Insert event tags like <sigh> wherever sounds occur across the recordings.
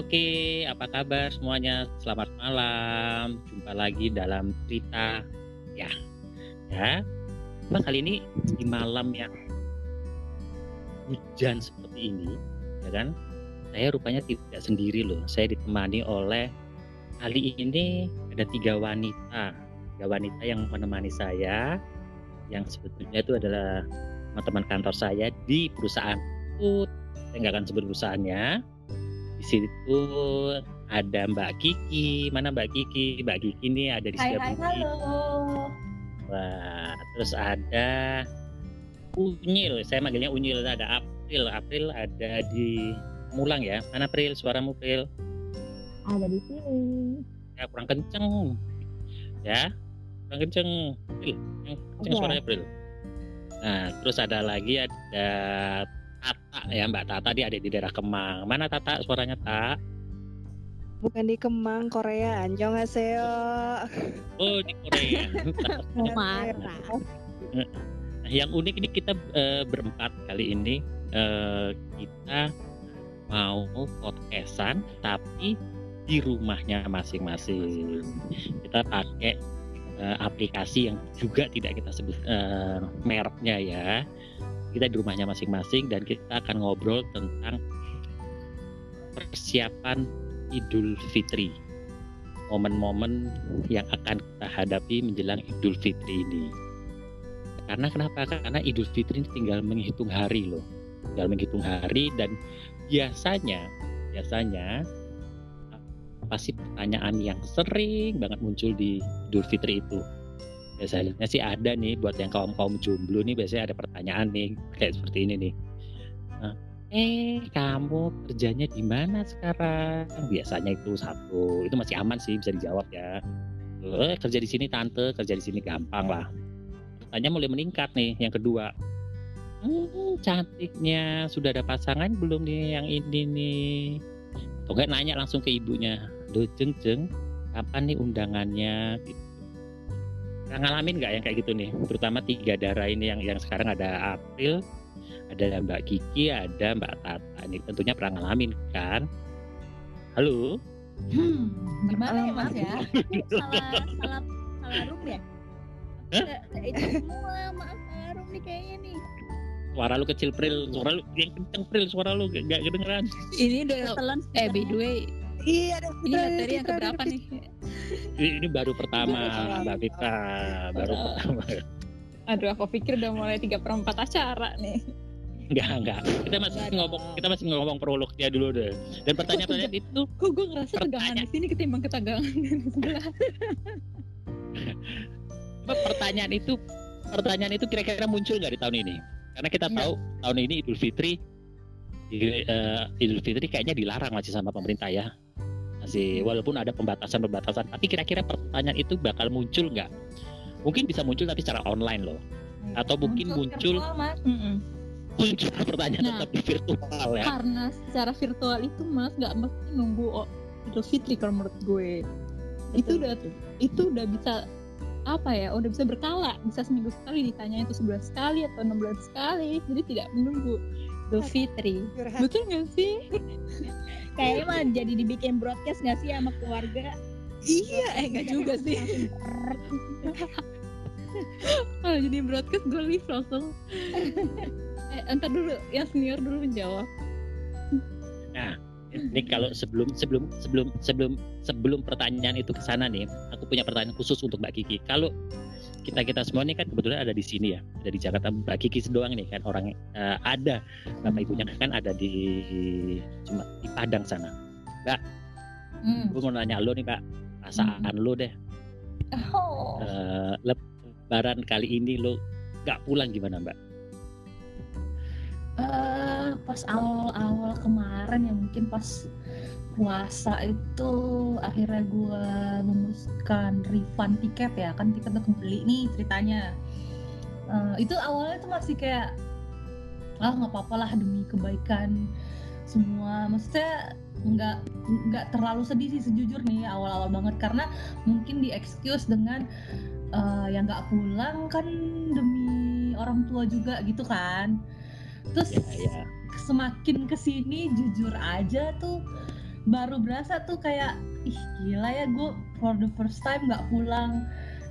Oke, apa kabar semuanya? Selamat malam. Jumpa lagi dalam cerita ya. Ya. Nah, kali ini di malam yang hujan seperti ini, ya kan? Saya rupanya tidak sendiri loh. Saya ditemani oleh kali ini ada tiga wanita. Tiga wanita yang menemani saya yang sebetulnya itu adalah teman-teman kantor saya di perusahaan saya nggak akan sebut perusahaannya di situ ada Mbak Kiki. Mana Mbak Kiki? Mbak Kiki ini ada di Hai, setiap hai, halo. Wah, terus ada Unyil. Saya manggilnya Unyil. Ada April. April ada di Mulang ya. Mana April? Suaramu April? Ada di sini. ya kurang kenceng. Ya kurang kenceng. April yang kenceng Oke. suaranya April. Nah terus ada lagi ada Tata ya Mbak Tata dia ada di daerah Kemang mana Tata suaranya Tak Bukan di Kemang, Korea. Annyeonghaseyo. oh di Korea <laughs> Marah. Nah, yang unik ini kita eh, berempat kali ini eh, kita mau podcastan tapi di rumahnya masing-masing. Kita pakai eh, aplikasi yang juga tidak kita sebut eh, mereknya ya. Kita di rumahnya masing-masing dan kita akan ngobrol tentang persiapan Idul Fitri. Momen-momen yang akan kita hadapi menjelang Idul Fitri ini. Karena kenapa? Karena Idul Fitri ini tinggal menghitung hari loh. Tinggal menghitung hari dan biasanya biasanya apa sih pertanyaan yang sering banget muncul di Idul Fitri itu? Biasanya sih ada nih buat yang kaum-kaum jomblo nih biasanya ada pertanyaan nih kayak seperti ini nih. Eh kamu kerjanya di mana sekarang? Biasanya itu satu, itu masih aman sih bisa dijawab ya. Eh, kerja di sini tante, kerja di sini gampang lah. Tanya mulai meningkat nih yang kedua. Hmm, cantiknya sudah ada pasangan belum nih yang ini nih? Enggak nanya langsung ke ibunya. Duh jeng jeng kapan nih undangannya? Gitu ngalamin nggak yang kayak gitu nih? Terutama tiga darah ini yang yang sekarang ada April ada Mbak Kiki ada Mbak Tata ini tentunya pernah ngalamin kan? Halo? Hmm, gimana ya Mas ya? Aku <laughs> salah salah salah room ya? Hah? Itu semua maaf salah room nih kayaknya nih. suara lu kecil Pril. Suara lu yang kenceng Pril suara lu. Gak, gak kedengeran. Ini udah Ketelan eh by the way, Iya, ada ini materi yang keberapa nih? ini, ini baru pertama Baru Mbak Vita baru Oh. pertama Aduh, aku pikir udah mulai tiga per empat acara nih. Enggak, enggak. Kita masih Enggak ngomong dong. kita masih ngomong prolognya dulu deh. Dan pertanyaan-pertanyaan itu Kok gue ngerasa tegangan Pertanyaan. di sini ketimbang ketegangan di sebelah? <laughs> pertanyaan itu pertanyaan itu kira-kira muncul nggak di tahun ini? Karena kita Nggak. tahu tahun ini Idul Fitri di- eh, Idul Fitri kayaknya dilarang masih sama pemerintah ya. Masih walaupun ada pembatasan-pembatasan, tapi kira-kira pertanyaan itu bakal muncul nggak? Mungkin bisa muncul tapi secara online loh. Atau mungkin muncul virtual, Mas. Mm-mm. muncul pertanyaan Nah. tetap di virtual ya. Karena secara virtual itu mas nggak mesti nunggu oh, Idul Fitri kalau menurut gue. Itu udah itu udah bisa apa ya udah bisa berkala bisa seminggu sekali ditanya itu sebulan sekali atau enam bulan sekali jadi tidak menunggu Idul Fitri Curhat. betul nggak sih <laughs> Kayaknya mah jadi dibikin broadcast nggak sih sama keluarga? iya eh nggak juga sih oh, <laughs> jadi broadcast gue live langsung <laughs> eh entar dulu yang senior dulu menjawab Ini kalau sebelum sebelum sebelum sebelum sebelum pertanyaan itu ke sana nih, aku punya pertanyaan khusus untuk Mbak Kiki. Kalau kita kita semua nih kan kebetulan ada di sini ya, ada di Jakarta. Mbak Kiki doang nih kan orang eh, ada bapak ibunya kan ada di cuma di Padang sana. hmm. Gue mau nanya lo nih Mbak, perasaan lo deh Oh. eh, Lebaran kali ini lo nggak pulang gimana Mbak? Eh, pas awal-awal kemarin ya mungkin pas puasa itu akhirnya gue memutuskan refund tiket ya. Kan tiket udah kebeli nih ceritanya. Eh, itu awalnya tuh masih kayak ah nggak apa-apa lah demi kebaikan semua. Maksudnya nggak nggak terlalu sedih sih sejujurnya awal-awal banget. Karena mungkin di excuse dengan eh, yang nggak pulang kan demi orang tua juga gitu kan. Terus Ya ya. semakin ke sini jujur aja tuh baru berasa tuh kayak ih gila ya gue for the first time nggak pulang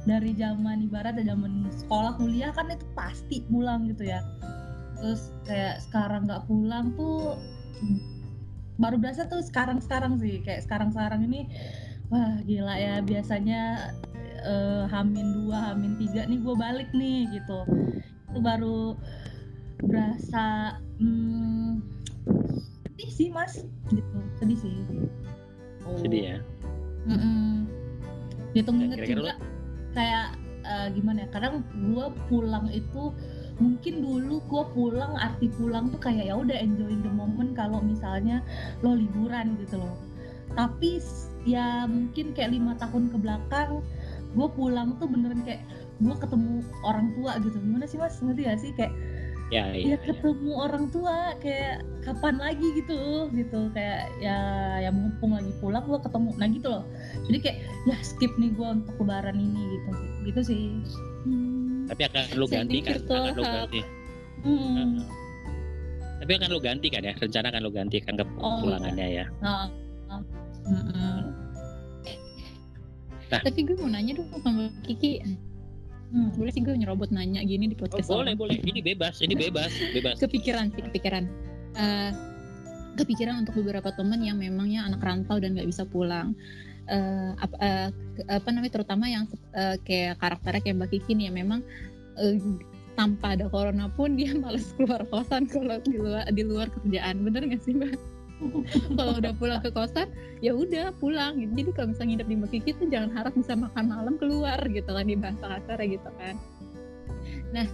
dari zaman ibarat zaman sekolah kuliah kan itu pasti pulang gitu ya. Terus kayak sekarang nggak pulang tuh baru berasa tuh sekarang sekarang sih kayak sekarang sekarang ini wah gila ya biasanya eh, hamin dua hamin tiga nih gue balik nih gitu. Itu baru berasa hmm, sedih sih mas gitu sedih sih oh. Sedih ya. Mm-mm. Hitung Ya, inget kira-kira juga kayak eh, gimana ya? Kadang gue pulang itu mungkin dulu gue pulang arti pulang tuh kayak ya udah enjoying the moment kalau misalnya lo liburan gitu loh. Tapi ya mungkin kayak lima tahun ke belakang gue pulang tuh beneran kayak gue ketemu orang tua gitu. Gimana sih mas? Ngerti gak sih kayak Ya, ya iya. iya. ketemu orang tua kayak kapan lagi gitu gitu kayak ya ya mumpung lagi pulang gua ketemu nah gitu loh jadi kayak ya skip nih gua untuk lebaran ini gitu gitu sih Hmm. Tapi akan lu ganti kan? Akan lu ganti. hmm. Heeh. Tapi akan lu ganti kan ya? Rencana akan lu ganti kan ke Oh, pulangannya ya. nah, nah. Mm-mm. Tapi gue mau nanya dong sama Kiki. Hmm. Boleh sih gue nyerobot nanya gini di Oh, podcast boleh, orang. boleh. Ini bebas, ini bebas, bebas. Kepikiran sih, kepikiran. Eh, kepikiran untuk beberapa temen yang memangnya anak rantau dan nggak bisa pulang. Eh, apa, eh, ke- apa namanya terutama yang eh, kayak karakternya kayak Mbak Kiki nih yang memang eh, tanpa ada corona pun dia <laughs> males keluar kosan kalau di luar di luar kerjaan bener nggak sih mbak <laughs> kalau udah pulang ke kosan ya udah pulang. Gitu. jadi kalau misalnya nginep di Mbak Kiki tuh jangan harap bisa makan malam keluar gitu kan di bahasa kasar gitu kan. Nah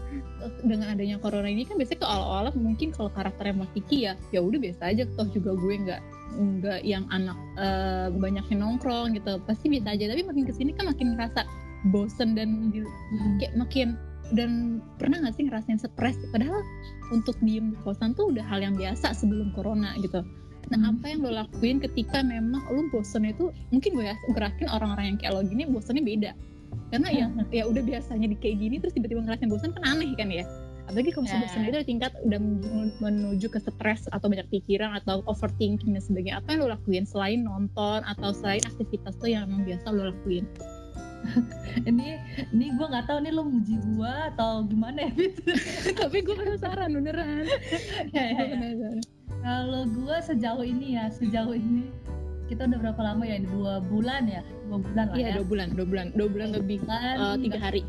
dengan adanya corona ini kan biasanya ke awal-awal mungkin kalau karakternya Mbak Kiki ya ya udah biasa aja. Toh juga gue nggak nggak yang anak banyak yang nongkrong gitu. Pasti biasa aja. Tapi makin ke sini kan makin ngerasa bosen dan di- Hmm. kayak makin dan pernah nggak sih ngerasain stres? Padahal untuk diem di kosan tuh udah hal yang biasa sebelum corona gitu nah Hmm. apa yang lo lakuin ketika memang lo bosen itu mungkin gue ya gerakin orang-orang yang kayak lo gini bosennya beda karena ya ya udah biasanya di kayak gini terus tiba-tiba ngerasain bosan kan aneh kan ya apalagi kalau misalnya Ya. bosan itu di tingkat udah men- menuju ke stres atau banyak pikiran atau overthinking dan sebagainya apa yang lo lakuin selain nonton atau selain aktivitas tuh yang biasa lo lakuin <laughs> ini ini gue nggak tahu nih lo muji gua atau gimana ya <laughs> tapi gue penasaran beneran <laughs> Ya, ya, Gue ya. penasaran. Kalau gue sejauh ini ya, sejauh ini kita udah berapa lama ya? Ini Dua bulan ya, dua bulan lah Iya ya. dua bulan, dua bulan, dua bulan lebih Bulan, eh, tiga hari.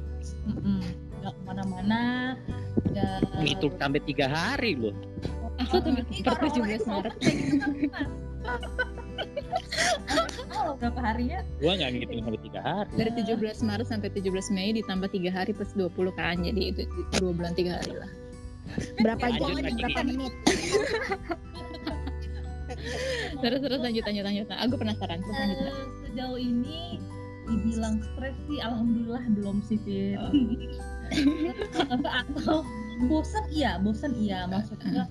Mm-mm. nggak ke mana-mana. Ya. Itu sampai tiga hari loh. Aku tuh per 17 itu Maret. kan. Oh, berapa harinya? Gua nggak ngitung sampai tiga hari. Dari 17 Maret sampai 17 Mei ditambah tiga hari plus 20 kan, jadi itu dua bulan tiga hari lah. Berapa jam berapa menit? <laughs> Terus terus lanjut lanjut lanjut. Aku penasaran. Terus lanjut. Eh, sejauh ini dibilang stres sih, alhamdulillah belum sih Fit. <laughs> Atau bosan iya, bosan iya. Maksudnya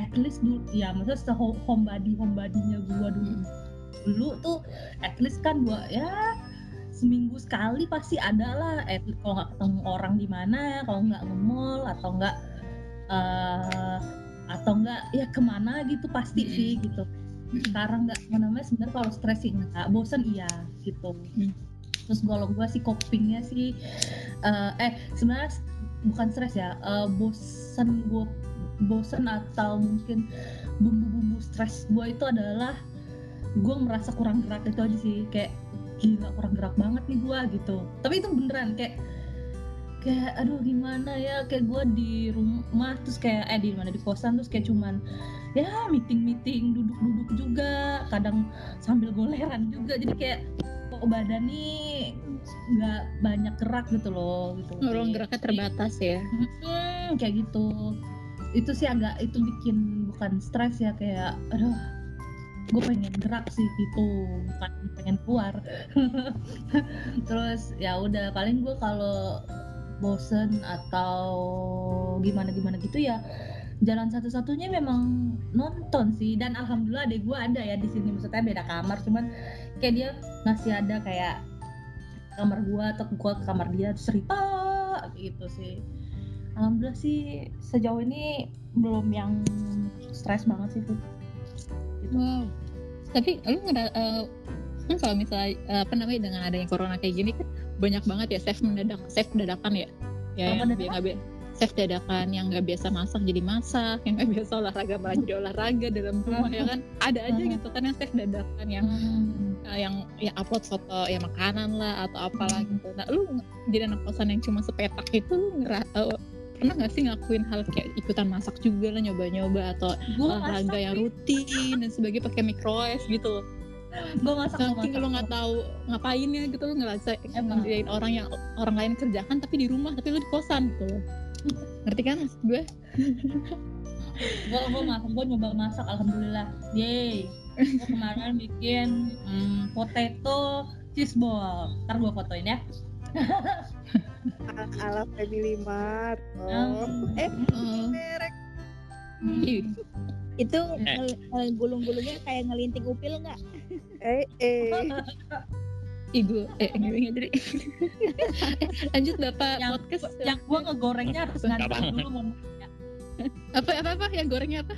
at least dulu, ya maksudnya se home body home body-nya gua dulu dulu tuh at least kan gua ya seminggu sekali pasti ada lah at least kalau nggak ketemu orang di mana kalau nggak nge-mall atau nggak eh, atau nggak ya ke mana gitu pasti Mm. sih gitu sekarang nggak namanya sebenarnya kalau stres sih nggak bosan iya gitu Mm. terus kalau gua sih copingnya sih eh, eh sebenarnya bukan stres ya eh, bosan gua bosan atau mungkin bumbu-bumbu stres gua itu adalah gue merasa kurang gerak itu aja sih kayak gila kurang gerak banget nih gue gitu tapi itu beneran kayak kayak aduh gimana ya? Kayak gue di rumah terus kayak eh di mana di kosan terus kayak cuman ya meeting meeting duduk duduk juga kadang sambil goleran juga. Jadi kayak kok badan nih nggak banyak gerak gitu loh gitu. Ruang geraknya terbatas ya. Hmm, kayak gitu. Itu sih agak itu bikin bukan stres ya kayak aduh gue pengen gerak sih gitu. Bukan pengen keluar. <laughs> Terus ya udah paling gue kalau bosen atau gimana gimana gitu ya jalan satu-satunya memang nonton sih dan alhamdulillah adek gue ada ya di sini maksudnya beda kamar cuman kayak dia masih ada kayak kamar gue atau gue ke kamar dia cerita gitu sih alhamdulillah sih sejauh ini belum yang stres banget sih Fit. Gitu. Wow. tapi lu ngera eh, kan kalau misalnya eh, apa namanya dengan adanya corona kayak gini kan banyak banget ya chef mendadak chef dadakan ya. Ya Apa yang nggak chef dadakan yang nggak biasa masak jadi masak yang nggak biasa olahraga malah jadi olahraga dalam rumah ya kan? Ada aja Hmm. gitu kan yang chef dadakan yang Hmm. eh, yang ya upload foto ya makanan lah atau apalah gitu. Nah lu jadi anak kosan yang cuma sepetak itu lu ngera eh, pernah nggak sih ngakuin hal kayak ikutan masak juga lah nyoba-nyoba atau Gua olahraga masak, yang rutin dan sebagainya pakai microwave gitu gue masak, saking masak. lo nggak tahu ngapainnya gitu lo ngerasa Emang. ngerjain orang yang orang lain kerjakan tapi di rumah tapi lo di kosan gitu ngerti kan maksud gue gue gue masak gue nyoba masak alhamdulillah yeay gue kemarin bikin hmm, potato cheese ball ntar gue fotoin ya ala Family Mart. Oh. Eh, merek. Itu Eh. gulung-gulungnya kayak ngelinting upil nggak? Eh, eh. gue eh nggak jadi <laughs> lanjut bapak. Yang podcast. yang gue ngegorengnya harus ngantri dulu ngomongnya. Apa apa apa? Yang gorengnya apa?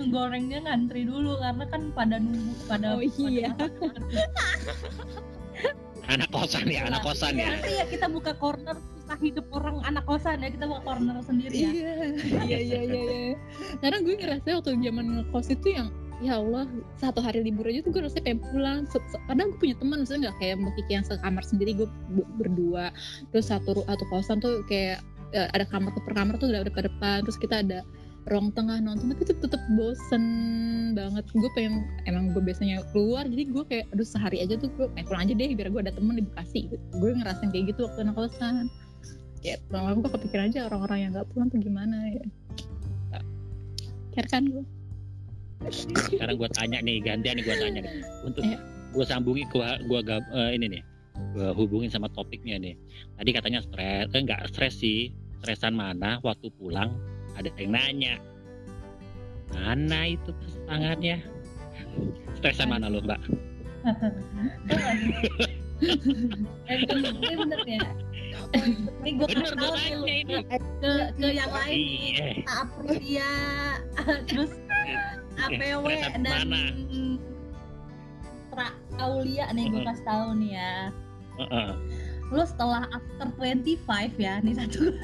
Ngegorengnya ngantri dulu karena kan pada nunggu pada Oh, pada iya. masak. anak kosan ya anak kosan ya. Nanti ya kita buka corner susah hidup orang anak kosan ya kita buka corner sendiri ya. Iya iya iya iya iya. karena gue ngerasa waktu zaman ngekos itu yang ya Allah satu hari libur aja tuh gue rasanya pengen pulang. Kadang gue punya teman maksudnya nggak kayak mbak Kiki yang sekamar sendiri gue berdua. Terus satu satu kosan tuh kayak eh, ada kamar tuh per kamar tuh udah depan depan. Terus kita ada ruang tengah nonton tapi itu tetep bosen banget. Gue pengen emang gue biasanya keluar jadi gue kayak aduh sehari aja tuh gue pengen pulang aja deh biar gue ada temen di Bekasi. Gue ngerasain kayak gitu waktu anak kosan. Ya lama gue kepikiran aja orang-orang yang nggak pulang tuh gimana ya. Care kan gue sekarang gue tanya nih gantian nih gue tanya nih. Untuk Iya. gue sambungi gua gua gab- eh, ini nih gue hubungin sama topiknya nih. Tadi katanya stres eh, enggak stres sih. Stresan mana waktu pulang ada yang nanya. Mana itu pasangannya stresan mana lo mbak? Eh, bener ya ini gue kasih gue tau nih ke, ke yang lain. Iya Aprilia. <laughs> Terus APW Stresan dan mana? Tra Aulia nih gue kasih tahu nih ya. Heeh. lu setelah after 25 ya nih satu. <laughs>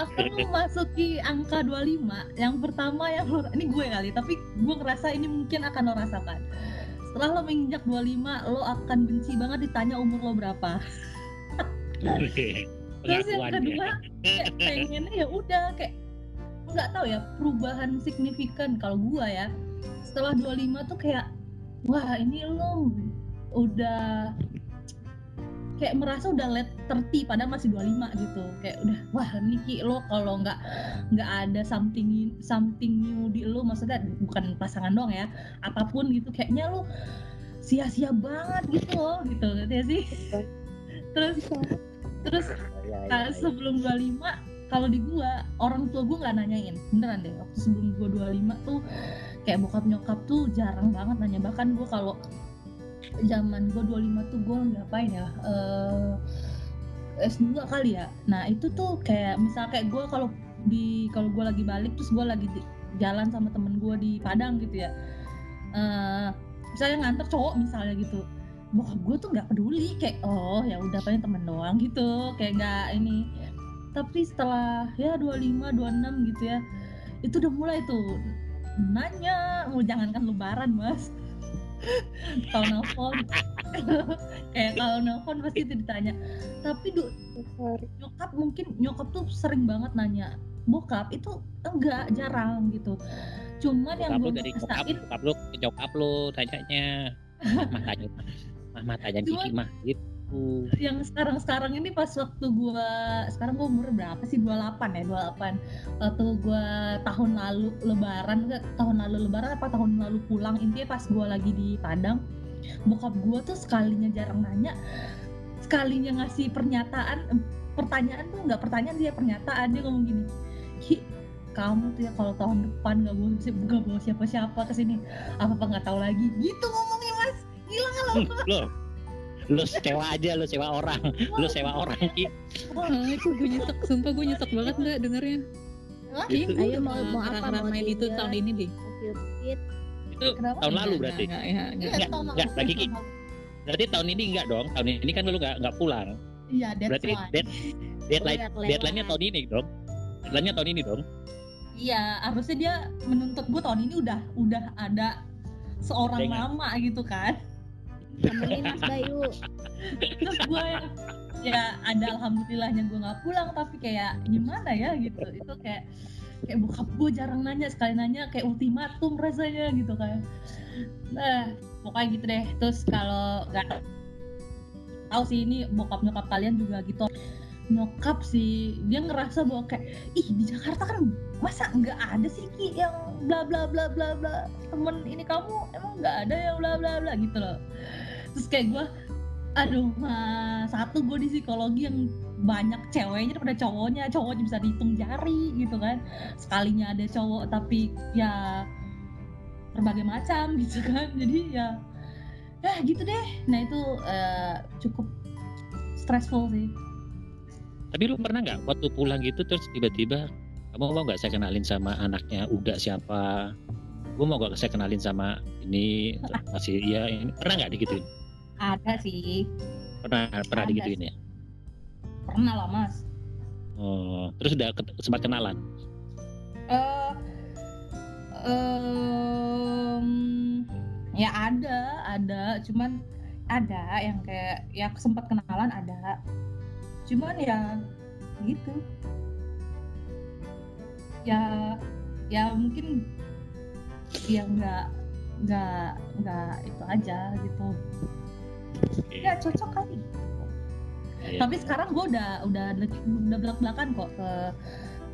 After memasuki angka 25 yang pertama yang lo ini gue kali tapi gue ngerasa ini mungkin akan lo rasakan. Setelah lo menginjak 25 lo akan benci banget ditanya umur lo berapa. Terus yang kedua ya. kayak pengennya ya udah kayak nggak tahu ya perubahan signifikan kalau gua ya. Setelah 25 tuh kayak wah ini lo udah kayak merasa udah let 30 padahal masih 25 gitu. Kayak udah wah Niki lo kalau nggak nggak ada something something new di lo maksudnya bukan pasangan doang ya apa pun gitu kayaknya lo sia-sia banget gitu loh gitu ngerti gak sih? Terus terus Ya, ya, ya. sebelum 25 kalau di gua orang tua gua nggak nanyain. Beneran deh waktu sebelum gua 25 tuh kayak bokap nyokap tuh jarang banget nanya. Bahkan gua kalau zaman gua 25 tuh gua ngapain ya eh S2 kali ya. Nah itu tuh kayak misal kayak gua kalau di kalau gua lagi balik terus gua lagi di- jalan sama temen gua di Padang gitu ya. Eh misalnya nganter cowok misalnya gitu. Bokap gue tuh nggak peduli kayak oh ya udah paling temen doang gitu. Kayak nggak ini tapi setelah ya 25 26 gitu ya itu udah mulai tuh nanya mau jangankan lebaran mas <laughs> kalau nelfon <laughs> kayak kalau nelfon pasti itu ditanya tapi du, nyokap mungkin nyokap tuh sering banget nanya bokap itu enggak jarang gitu cuman yang Bokap lu gue dari nyokap, rasain bokap lu ke nyokap lu tanyanya. Mah tanya, mah tanya <laughs> Cuman- Kiki mah gitu. Yang sekarang-sekarang ini pas waktu gua sekarang gua umur berapa sih? 28 ya 28 waktu gua tahun lalu lebaran enggak tahun lalu lebaran apa tahun lalu pulang intinya pas gua lagi di Padang bokap gua tuh sekalinya jarang nanya sekalinya ngasih pernyataan pertanyaan tuh nggak pertanyaan dia pernyataan. Dia ngomong gini Ki kamu tuh ya kalau tahun depan nggak bawa nggak bawa siapa-siapa ke sini apa apa nggak tahu lagi. Gitu ngomongnya mas. Gila nggak Lo lu sewa aja lu sewa orang lu sewa orang Ki ah, itu gue nyesek sumpah gue nyesek banget nggak dengernya Hah? Ih, gue Ayo, mau- mau apa? main itu tahun ini deh itu Kenapa? tahun lalu Enggak, berarti. enggak, enggak, enggak. Iya, Enggak, enggak, lagi Ki. Berarti tahun ini enggak dong. Tahun ini kan lu nggak nggak pulang. Iya, Berarti why. dead, deadline deadline-nya tahun ini dong. Deadline-nya tahun ini dong. Iya, harusnya dia menuntut gue tahun ini udah udah ada seorang Dengan- mama gitu kan. Temenin Mas Bayu. Terus gue yang ya ada alhamdulillahnya gue nggak pulang tapi kayak gimana ya gitu. Itu kayak kayak bokap gue jarang nanya sekali nanya kayak ultimatum rasanya gitu kan. Nah, pokoknya gitu deh. Terus kalau nggak tahu sih ini bokap nyokap kalian juga gitu nyokap sih. Dia ngerasa bahwa kayak ih di Jakarta kan masa nggak ada sih Ki yang bla bla bla bla bla temen ini kamu emang nggak ada yang bla bla bla gitu loh. Terus kayak gue aduh mah satu gue di psikologi yang banyak ceweknya daripada cowoknya cowoknya bisa dihitung jari gitu kan. Sekalinya ada cowok tapi ya berbagai macam <laughs> gitu kan. Jadi ya ya gitu deh. Nah itu eh, cukup stressful sih Tapi lu pernah nggak waktu pulang gitu terus tiba-tiba kamu mau nggak saya kenalin sama anaknya Uga siapa? Gue mau nggak saya kenalin sama ini masih iya ini pernah nggak digituin? ada sih Pernah pernah Ada digituin ya? pernah lah mas Oh, terus udah sempat kenalan. eh em, ya ada ada cuman ada yang kayak ya sempat kenalan ada cuman ya gitu ya ya mungkin ya nggak nggak nggak itu aja gitu Oke. ya cocok kali Iya. tapi sekarang gue udah udah udah belak belakan kok ke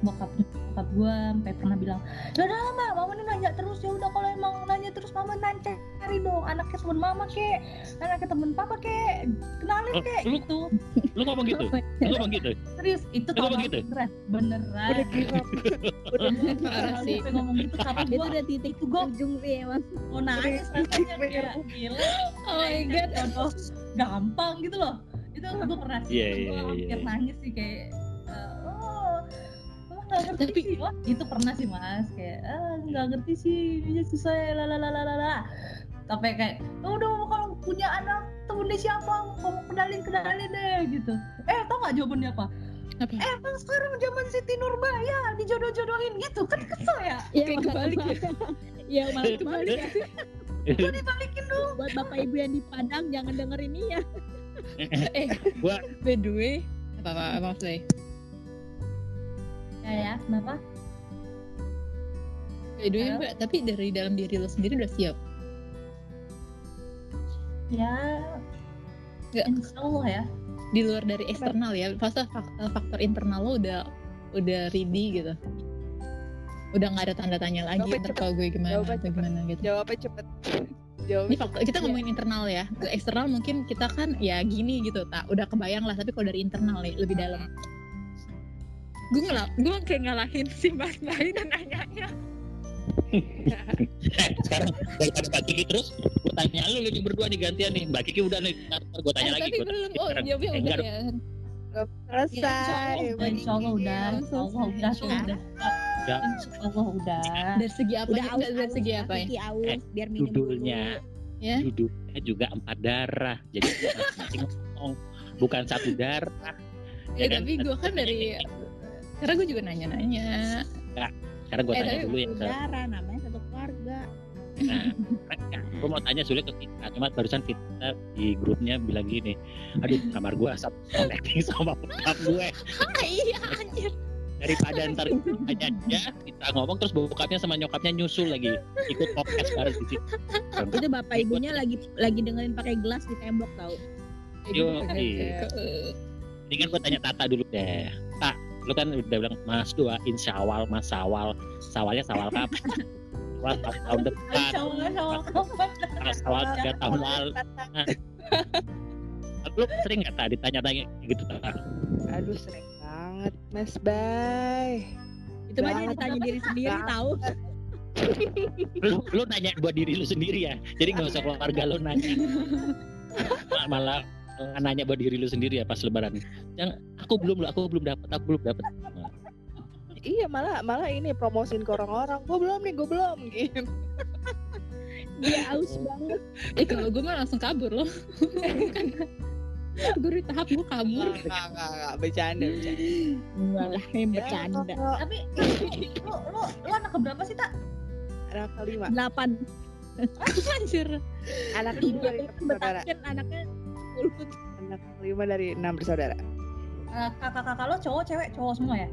bokap bokap gue sampai pernah bilang ya udah mama mama nanya terus ya udah kalau emang nanya terus mama nanya cari dong anaknya temen mama kek anaknya temen papa kek kenalin Oh, kek lu- gitu Lu ngomong gitu? Lu ngomong gitu? serius itu Lu ngomong gitu? beneran beneran Udah give up. Udah Parah sih. Ngomong gitu karena Itu gue udah titik itu gue ujung sih ya Mas. mau nangis rasanya kayak gila Oh my god. jodoh gampang gitu loh itu gue pernah sih Iya, gue iya, hampir iya. nangis sih kayak oh oh, nggak ngerti Tapi- sih Wah, itu pernah sih mas kayak ah nggak ngerti sih ini susah ya lalalala tapi kayak oh, udah kalau punya anak temennya siapa kamu kenalin kenalin deh gitu eh tau nggak jawabannya apa Apa? eh emang sekarang zaman Siti Nurbaya dijodoh-jodohin gitu kan kesel ya Iya kebalik ya. Iya malah kebalik ya. gue dibalikin dong Buat bapak ibu yang di Padang jangan denger ini ya. <laughs> Eh, Gua- by the way, apa apa, apa maksudnya? ya ya kenapa By the way? Mbak, tapi dari dalam diri lo sendiri udah siap. Ya Nggak. insya Allah ya Di luar dari eksternal ya, fase fak- faktor internal lo udah udah ready gitu. Udah nggak ada tanda tanya lagi Jawabnya ntar cepet. kalau gue gimana Jawabnya cepet. gimana gitu. Jawabnya cepet. Ini Jawabnya faktor kita ngomongin internal ya. Ke eksternal mungkin kita kan ya gini gitu, tak udah kebayang lah. Tapi kalau dari internal nih lebih dalam. Gue ngelak, gue kayak ngalahin si Mas Bayu dan nanyanya. Eh, <laughs> sekarang daripada Mbak Kiki terus gue tanya lu lu berdua nih gantian nih Mbak Kiki udah nih ntar gue tanya Eh, lagi tapi belum. Oh, sekarang. jawabnya udah enggak ya. selesai. Ya, insya Allah udah insya Allah udah udah Udah. insya Allah udah Dari segi apa? Udah aus, dari segi apa ya? Eh, biar minum judulnya Ya. judulnya juga empat darah jadi bukan satu darah Ya, Ya kan? tapi gue kan dari karena gue juga nanya-nanya. Sekarang gue Eh, tanya dulu ya dulu. ke Saudara namanya satu keluarga. gue mau tanya sulit ke kita cuma barusan kita di grupnya bilang gini aduh kamar gue asap connecting sama bokap gue <laughs> iya anjir. daripada ntar aja kita ngomong terus bokapnya sama nyokapnya nyusul lagi ikut podcast bareng di situ Itu bapak ibunya lagi lagi dengerin pakai gelas di tembok tau. Yo, iya. ini kan gue tanya Tata dulu deh Tak lu kan udah bilang mas doain syawal mas sawal. Sawalnya sawal kapan? <laughs> Sawal tahun- depan. Insya insya mas sawal tiga tahun lalu. <laughs> Lu sering nggak tak ditanya-tanya gitu tak Aduh sering banget Mas Bay. Itu mah dia Banget. ditanya diri sendiri tahu. lu, lu nanya buat diri lu sendiri ya? Jadi nggak usah keluarga lu nanya. Ma- <laughs> malah nanya buat diri lu sendiri ya pas lebaran yang aku belum lu aku belum dapat aku belum dapat Iya malah malah ini promosiin ke orang-orang. Gue belum nih, gue belum gitu. Dia aus banget. Eh kalau gue mah langsung kabur loh. gue di tahap gue kabur. Enggak, enggak, enggak, bercanda, bercanda. Enggak lah, yang Ya, bercanda. kalau Tapi lu lu lu anak keberapa sih tak? Anak kelima, Delapan. Anjir. anak. Betakin anaknya. Anak kelima dari enam bersaudara. Eh, kakak-kakak lo cowok cewek cowok semua ya?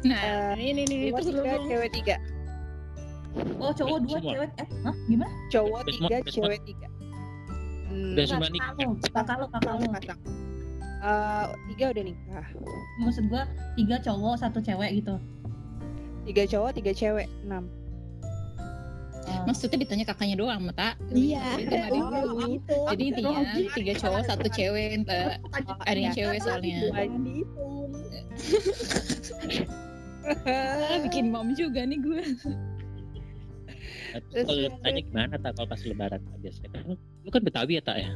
Nah, ini nih Cowok terus lu tiga, cewek tiga. Oh cowok dua Semua. cewek eh hah gimana? Cowok tiga, cewek tiga. Hmm, Udah semua Kakak nikah. lo, kakak lo, kakak lo. pasang. Eh, tiga udah nikah. Maksud gua tiga cowok satu cewek gitu. Tiga cowok, tiga cewek, enam. Eh, Maksudnya ditanya kakaknya doang, Mata. Iya. Iya, dihitung. gitu. Jadi intinya tiga cowok satu cewek. Entah ada yang cewek soalnya. Jangan dihitung. Ah, bikin mom juga nih gue. Terus Kalau tanya gimana tak kalau pas lebaran biasanya kan lu kan Betawi ya tak ya?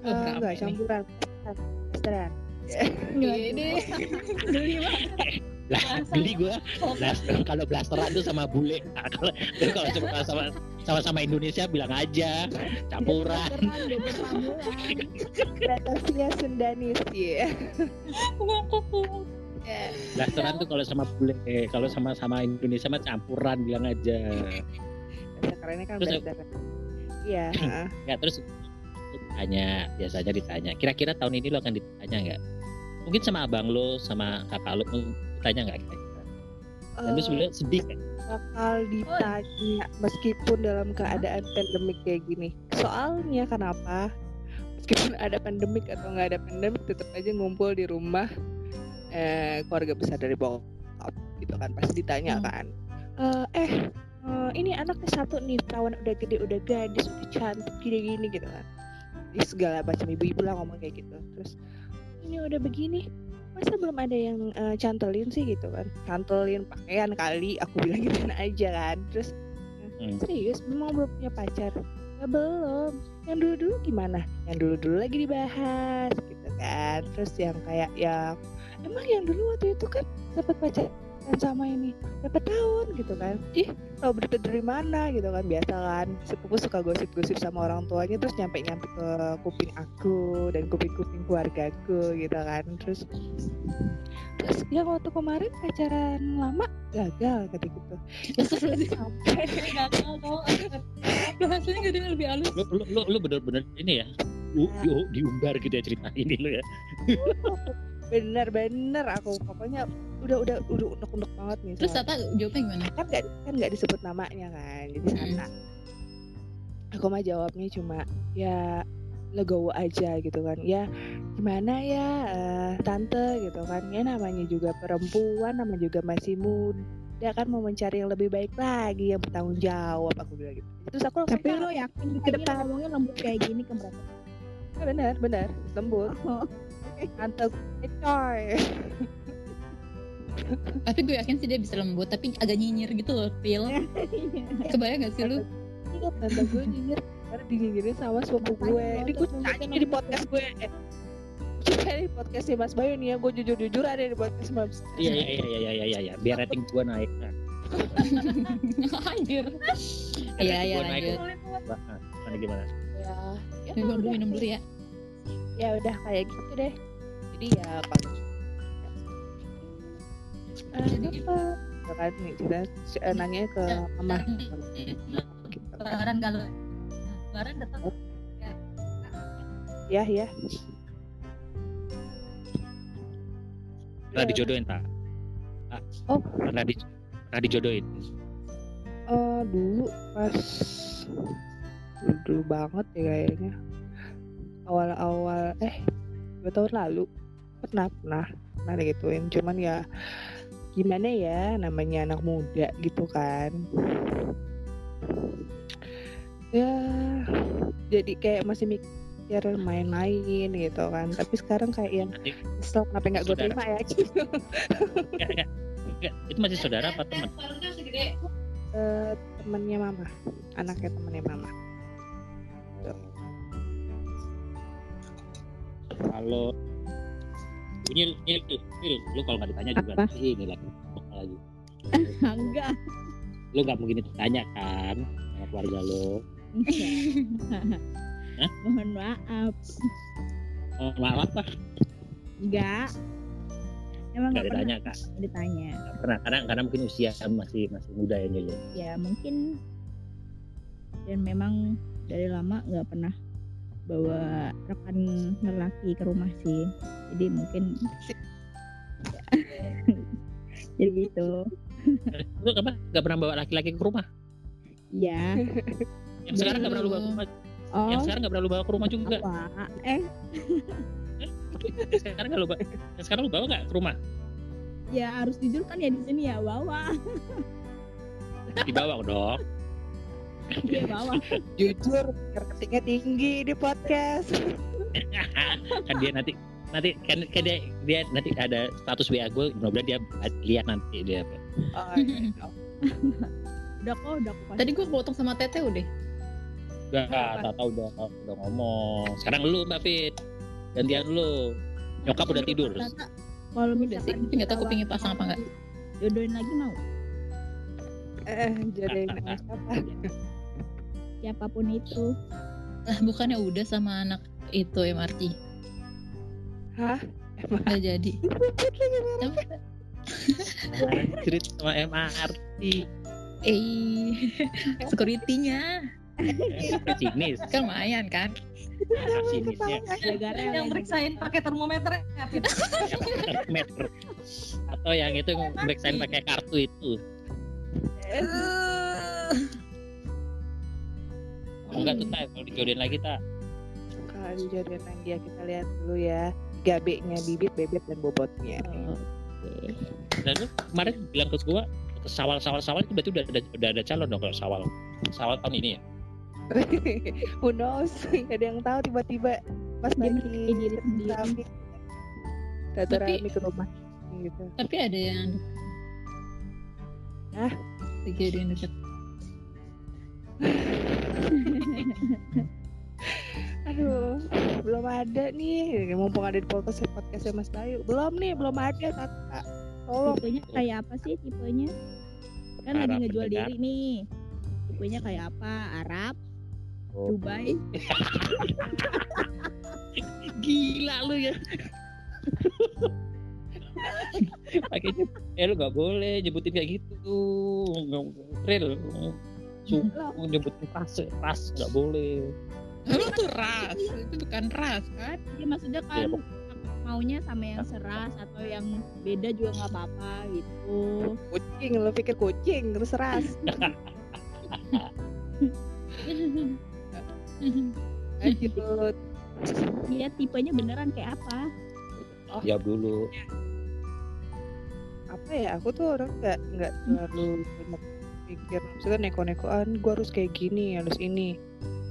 Oh, Eh, berapa enggak, ini? campuran. Pasteran. Gede. Geli banget. Lah beli gua <laughs> oh, blaster kalau blasteran tuh sama bule. Nah, kalau <laughs> kalau cuma sama sama sama Indonesia bilang aja campuran. Batavia Sundanis, ya. Blasteran tuh kalau sama bule, kalau sama sama Indonesia mah campuran bilang aja. Kerennya kan Terus-. Iya. <clears throat> Ya terus ditanya biasanya ditanya. Kira-kira tahun ini lo akan ditanya nggak? Mungkin sama abang lo, sama kakak lo ditanya nggak kira-kira? Dan lu Eh, sebenarnya sedih kan? bakal ditanya meskipun dalam keadaan pandemik kayak gini. Soalnya kenapa? Meskipun ada pandemik atau nggak ada pandemik, tetap aja ngumpul di rumah eh, keluarga besar dari bokap gitu kan pasti ditanya Hmm. kan. Eh, eh eh, ini anaknya satu nih perawan udah gede udah gadis udah cantik gini-gini gitu kan. Jadi segala macam ibu-ibu lah ngomong kayak gitu. Terus ini udah begini masa belum ada yang eh, cantelin sih gitu kan. Cantelin pakaian kali aku bilang gitu aja kan. Terus Hmm. serius memang belum punya pacar? Ya belum. Yang dulu dulu gimana? Yang dulu dulu lagi dibahas gitu kan. Terus yang kayak yang emang yang dulu waktu itu kan dapat pacar sama ini berapa tahun gitu kan ih tau berita dari mana gitu kan biasa kan sepupu suka gosip-gosip sama orang tuanya terus nyampe nyampe ke kuping aku dan kuping-kuping keluargaku gitu kan terus terus yang waktu kemarin pacaran lama gagal kata gitu sampai gagal tau. Bahasanya yang lebih halus. Lu lu lu, lu bener-bener ini ya. U, di- diumbar gitu ya cerita ini lu ya. <laughs> bener-bener aku pokoknya udah udah udah unek-unek banget nih Terus Tata jawabnya gimana? kan nggak kan nggak disebut namanya kan jadi sana aku mah jawabnya cuma ya legowo aja gitu kan ya gimana ya eh, tante gitu kan ya namanya juga perempuan nama juga masih muda kan mau mencari yang lebih baik lagi yang bertanggung jawab aku bilang gitu terus aku langsung Tapi "Ya, lo yakin ke ke depan." ngomongnya lembut kayak gini ke berapa? "Ya, benar benar lembut Oh. tante gue coy Tapi gue yakin sih dia bisa lembut, tapi agak nyinyir gitu loh, Pil. <laughs> Kebayang gak sih lu? Iya, tante gue nyinyir karena dinyinyirin sama sepupu gue ini gue tanya di podcast gue eh, di podcastnya Mas Bayu nih ya gue jujur-jujur ada di podcast Mas Iya iya iya iya iya iya iya. Biar rating gua naik. Anjir. Iya, iya, lanjut. Nah, Gimana gimana? ya ya, Gue minum dulu ya. ya udah kayak gitu deh jadi ya kalau eh, apa Ya kan nih kita eh, nanya ke mama <laughs> gitu. Lebaran galau. Lebaran datang. ya ya Pernah dijodohin tak? Ah, Oh. Pernah di pernah dijodohin. Eh, dulu pas dulu, dulu banget ya kayaknya awal-awal eh dua tahun lalu pernah pernah pernah digituin cuman ya gimana ya namanya anak muda gitu kan. Ya jadi kayak masih mikir main-main gitu kan. Tapi sekarang kayak yang kesel kenapa nggak gue terima ya? <laughs> Gitu. Enggak, itu masih saudara apa teman? Eh, temennya mama. Anaknya temennya mama. Kalau ini tuh, Phil, lu kalau nggak ditanya juga Apa? "Ih, ini lagi lagi. <laughs> Enggak. Lu nggak mungkin ditanya kan sama keluarga lu. Mohon maaf. Oh, maaf apa? Enggak. Emang Nggak nggak pernah ditanya kak. ditanya. Nggak pernah karena karena mungkin usia masih masih muda ya Nilo. Ya mungkin dan memang dari lama nggak pernah bawa rekan lelaki ke rumah sih. Jadi mungkin <laughs> jadi gitu. Lu apa? Gak pernah bawa laki-laki ke rumah? Ya. Yang sekarang gak pernah lu bawa ke rumah. Oh, Yang sekarang gak pernah lu bawa ke rumah juga. apa? Eh, Yang sekarang gak lu bawa. Sekarang lu bawa gak ke rumah? ya harus jujur kan ya di sini ya bawa. Dibawa dong. Dia bawa. Jujur, marketingnya tinggi di podcast. kan dia nanti nanti kan, kan dia, dia nanti ada status WA gue mudah-mudahan dia lihat nanti dia Oh, iya. <laughs> Udah kok, udah kok. Tadi gue potong sama Tete udah. udah tak tahu udah udah ngomong sekarang lu mbak Fit gantian lu nyokap udah tidur Kalau Udah sih, tapi nggak tahu kita kupingnya pasang apa nggak. Jodohin lagi mau. Eh, jadi apa? Siapa pun itu. Lah bukannya udah sama anak itu MRT. Hah? Nggak jadi. Tapi, <laughs> cerita sama MRT eh, security-nya sinis kan lumayan kan. sinisnya yang meriksain pakai termometer ya Fit? meter atau yang itu yang meriksain pakai kartu itu enggak tuh tak kalau dijodohin lagi tak Kalau dijadiin lagi ya kita lihat dulu ya. Gabeknya bibit, bebek dan bobotnya. Oke. dan lu kemarin bilang ke gua ke sawal sawal sawal itu berarti udah ada udah ada calon dong kalau sawal sawal tahun ini ya <laughs> Who knows? Gak ada yang tahu tiba-tiba pas Dia lagi diri sendiri. Tapi- ke rumah gitu. Tapi ada yang ada yang deket. Aduh, belum ada nih. Mumpung ada di podcast podcast Mas Bayu. Belum nih, belum ada Tata. Tolong. Tipenya kayak apa sih tipenya? Kan lagi Arab ngejual pendengar. diri nih. Tipenya kayak apa? Arab, Oh. Dubai. <laughs> gila lu ya pakai eh lu nggak boleh nyebutin kayak gitu real suku nyebutin ras ras nggak boleh tuh ras, itu bukan ras kan? Ya maksudnya Ya, kan maunya sama yang seras atau yang beda juga nggak apa-apa gitu. Kucing, lu pikir kucing terus ras. <laughs> Lanjut. Iya tipenya beneran kayak apa? jawab dulu Apa ya? Aku tuh orang nggak nggak terlalu banyak pikir. Maksudnya neko-nekoan, gue harus kayak gini, harus ini.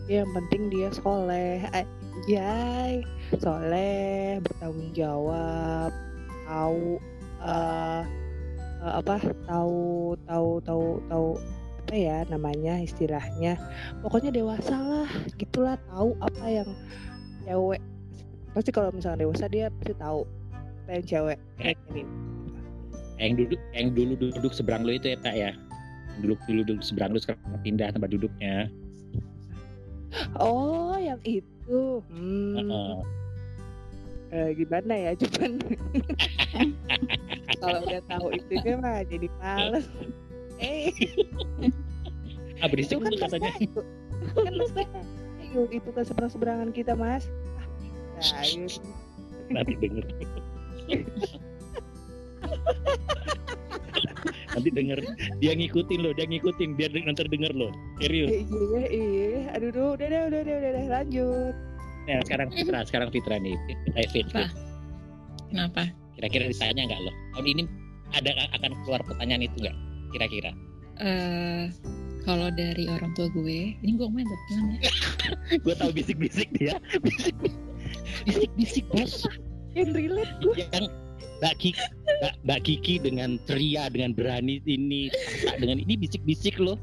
Ya, yang penting dia soleh, anjay, soleh, bertanggung jawab, tahu eh eh, apa? Tahu tahu tahu tahu apa ya namanya istilahnya. Pokoknya dewasa lah, gitulah tahu apa yang cewek. Pasti kalau misalnya dewasa dia pasti tahu apa yang cewek pengenin. yang duduk yang dulu duduk seberang lu itu ya tak ya duduk dulu duduk seberang lu sekarang pindah tempat duduknya Oh, yang itu. Hmm. Heeh. Eh, gimana ya, cuman <laughs> kalau udah tahu itu dia mah jadi males. Eh, ah berisik itu kan katanya. Kan Mas itu kan seberang-seberangan kita, Mas. Ah, Bayu. nanti denger nanti denger dia ngikutin lo dia ngikutin de- nanti denger lo serius Eh, iya, iya. Aduh, duh, udah, udah, udah, udah, udah, udah, lanjut. nah sekarang Fitra sekarang Fitra nih Fit, eh, Fit, Fit. Apa? Kenapa? kira-kira ditanya nggak lo tahun ini ada akan keluar pertanyaan itu nggak kira-kira Eh, kalau dari orang tua gue, ini gue ngomongin buat gimana ya? <laughs> gue tahu bisik-bisik dia bisik bisik-bisik bos Yang relate gue. yang Mbak Kiki, Mbak, Mbak Kiki dengan ceria, dengan berani ini, dengan ini bisik-bisik loh.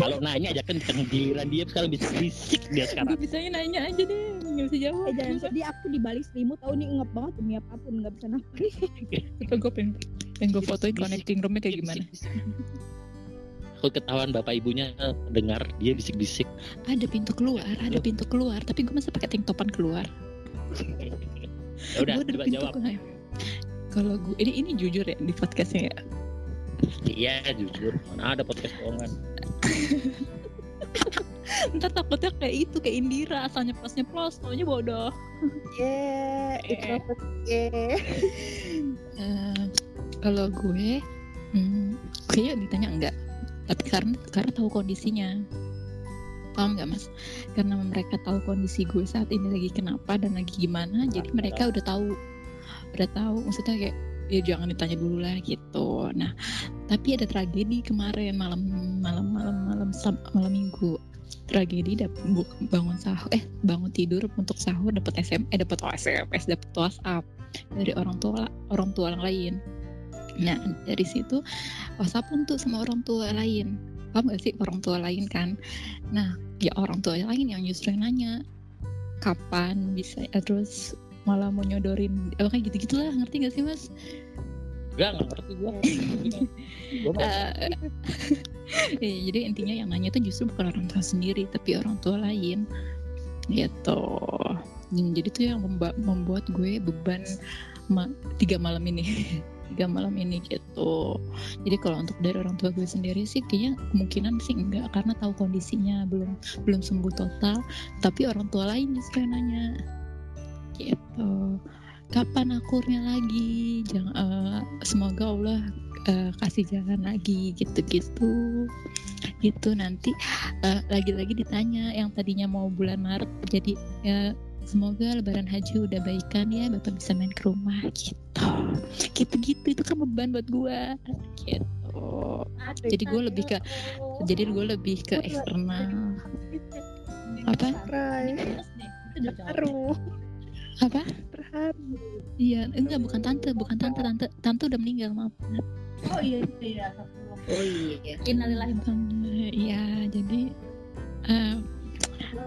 Kalau nanya aja kan giliran dia sekarang bisik-bisik dia sekarang. Gue bisanya nanya aja deh, nggak bisa jawab. Eh jangan sedih aku di balik selimut tahu nih ngep banget demi apa pun nggak bisa nafas. <laughs> Coba gue pengen, pengen gue fotoin connecting roomnya kayak gimana. takut ketahuan bapak ibunya dengar dia bisik-bisik ada pintu keluar ada pintu keluar tapi gue masih pakai tank topan keluar ya udah coba pintu jawab keluar. Kalau gue ini ini jujur ya di podcastnya ya? Iya jujur. Mana ada podcast bohongan? <laughs> Ntar takutnya kayak itu kayak Indira asalnya plusnya plus taunya bodoh. Yeah, Eh. okay. <laughs> Eh, kalau gue hmm, kayaknya ditanya enggak. Tapi karena karena tahu kondisinya. Paham nggak mas? Karena mereka tahu kondisi gue saat ini lagi kenapa dan lagi gimana jadi mereka udah tahu udah tahu maksudnya kayak ya jangan ditanya dulu lah gitu. Nah tapi ada tragedi kemarin malam malam malam malam malam minggu. Tragedi dap- bu- bangun sahur eh bangun tidur untuk sahur dapat SM eh dapat SMS dapat WhatsApp dari orang tua orang tua orang lain. Nah dari situ WhatsApp tuh sama orang tua lain. Paham gak sih? Orang tua lain kan. Nah ya orang tua lain yang justru yang nanya kapan bisa eh, terus malah mau nyodorin eh, kayak gitu gitulah ngerti gak sih mas? Enggak, nggak ngerti mah <laughs> Eh, <laughs> iya, jadi intinya yang nanya itu justru bukan orang tua sendiri tapi orang tua lain. Gitu. Jadi tuh yang memba- membuat gue beban ma- tiga malam ini. <laughs> Tiga malam ini gitu. Jadi kalau untuk dari orang tua gue sendiri sih kayaknya kemungkinan sih enggak karena tahu kondisinya belum belum sembuh total. Tapi orang tua lain justru yang nanya gitu. Kapan akurnya lagi? Jangan eh, semoga Allah eh, kasih jalan lagi gitu-gitu. Gitu nanti eh, lagi-lagi ditanya yang tadinya mau bulan Maret jadi ya semoga lebaran haji udah baikan ya bapak bisa main ke rumah gitu. Gitu-gitu itu kan beban buat gua gitu. Jadi gue lebih ke jadi gue lebih ke eksternal. Apa? Rai, apa terharu. iya enggak bukan tante bukan tante tante tante udah meninggal maaf Oh iya itu ya. Oh iya. Innalillahi Iya, jadi eh,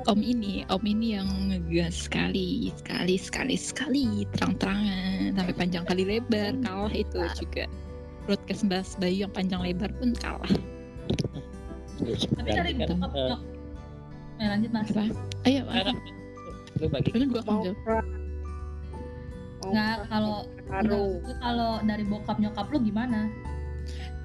Om ini, Om ini yang ngegas sekali, sekali, sekali, sekali, terang-terangan sampai panjang kali lebar, kalah itu juga. Broadcast bahas Bayu yang panjang lebar pun kalah. Tapi dari kan, eh, nyok. Nah, lanjut mas. Apa? Ayo, lu bagi Kan gua. Mau Nggak, kalau- itu kalau dari bokap nyokap lu gimana?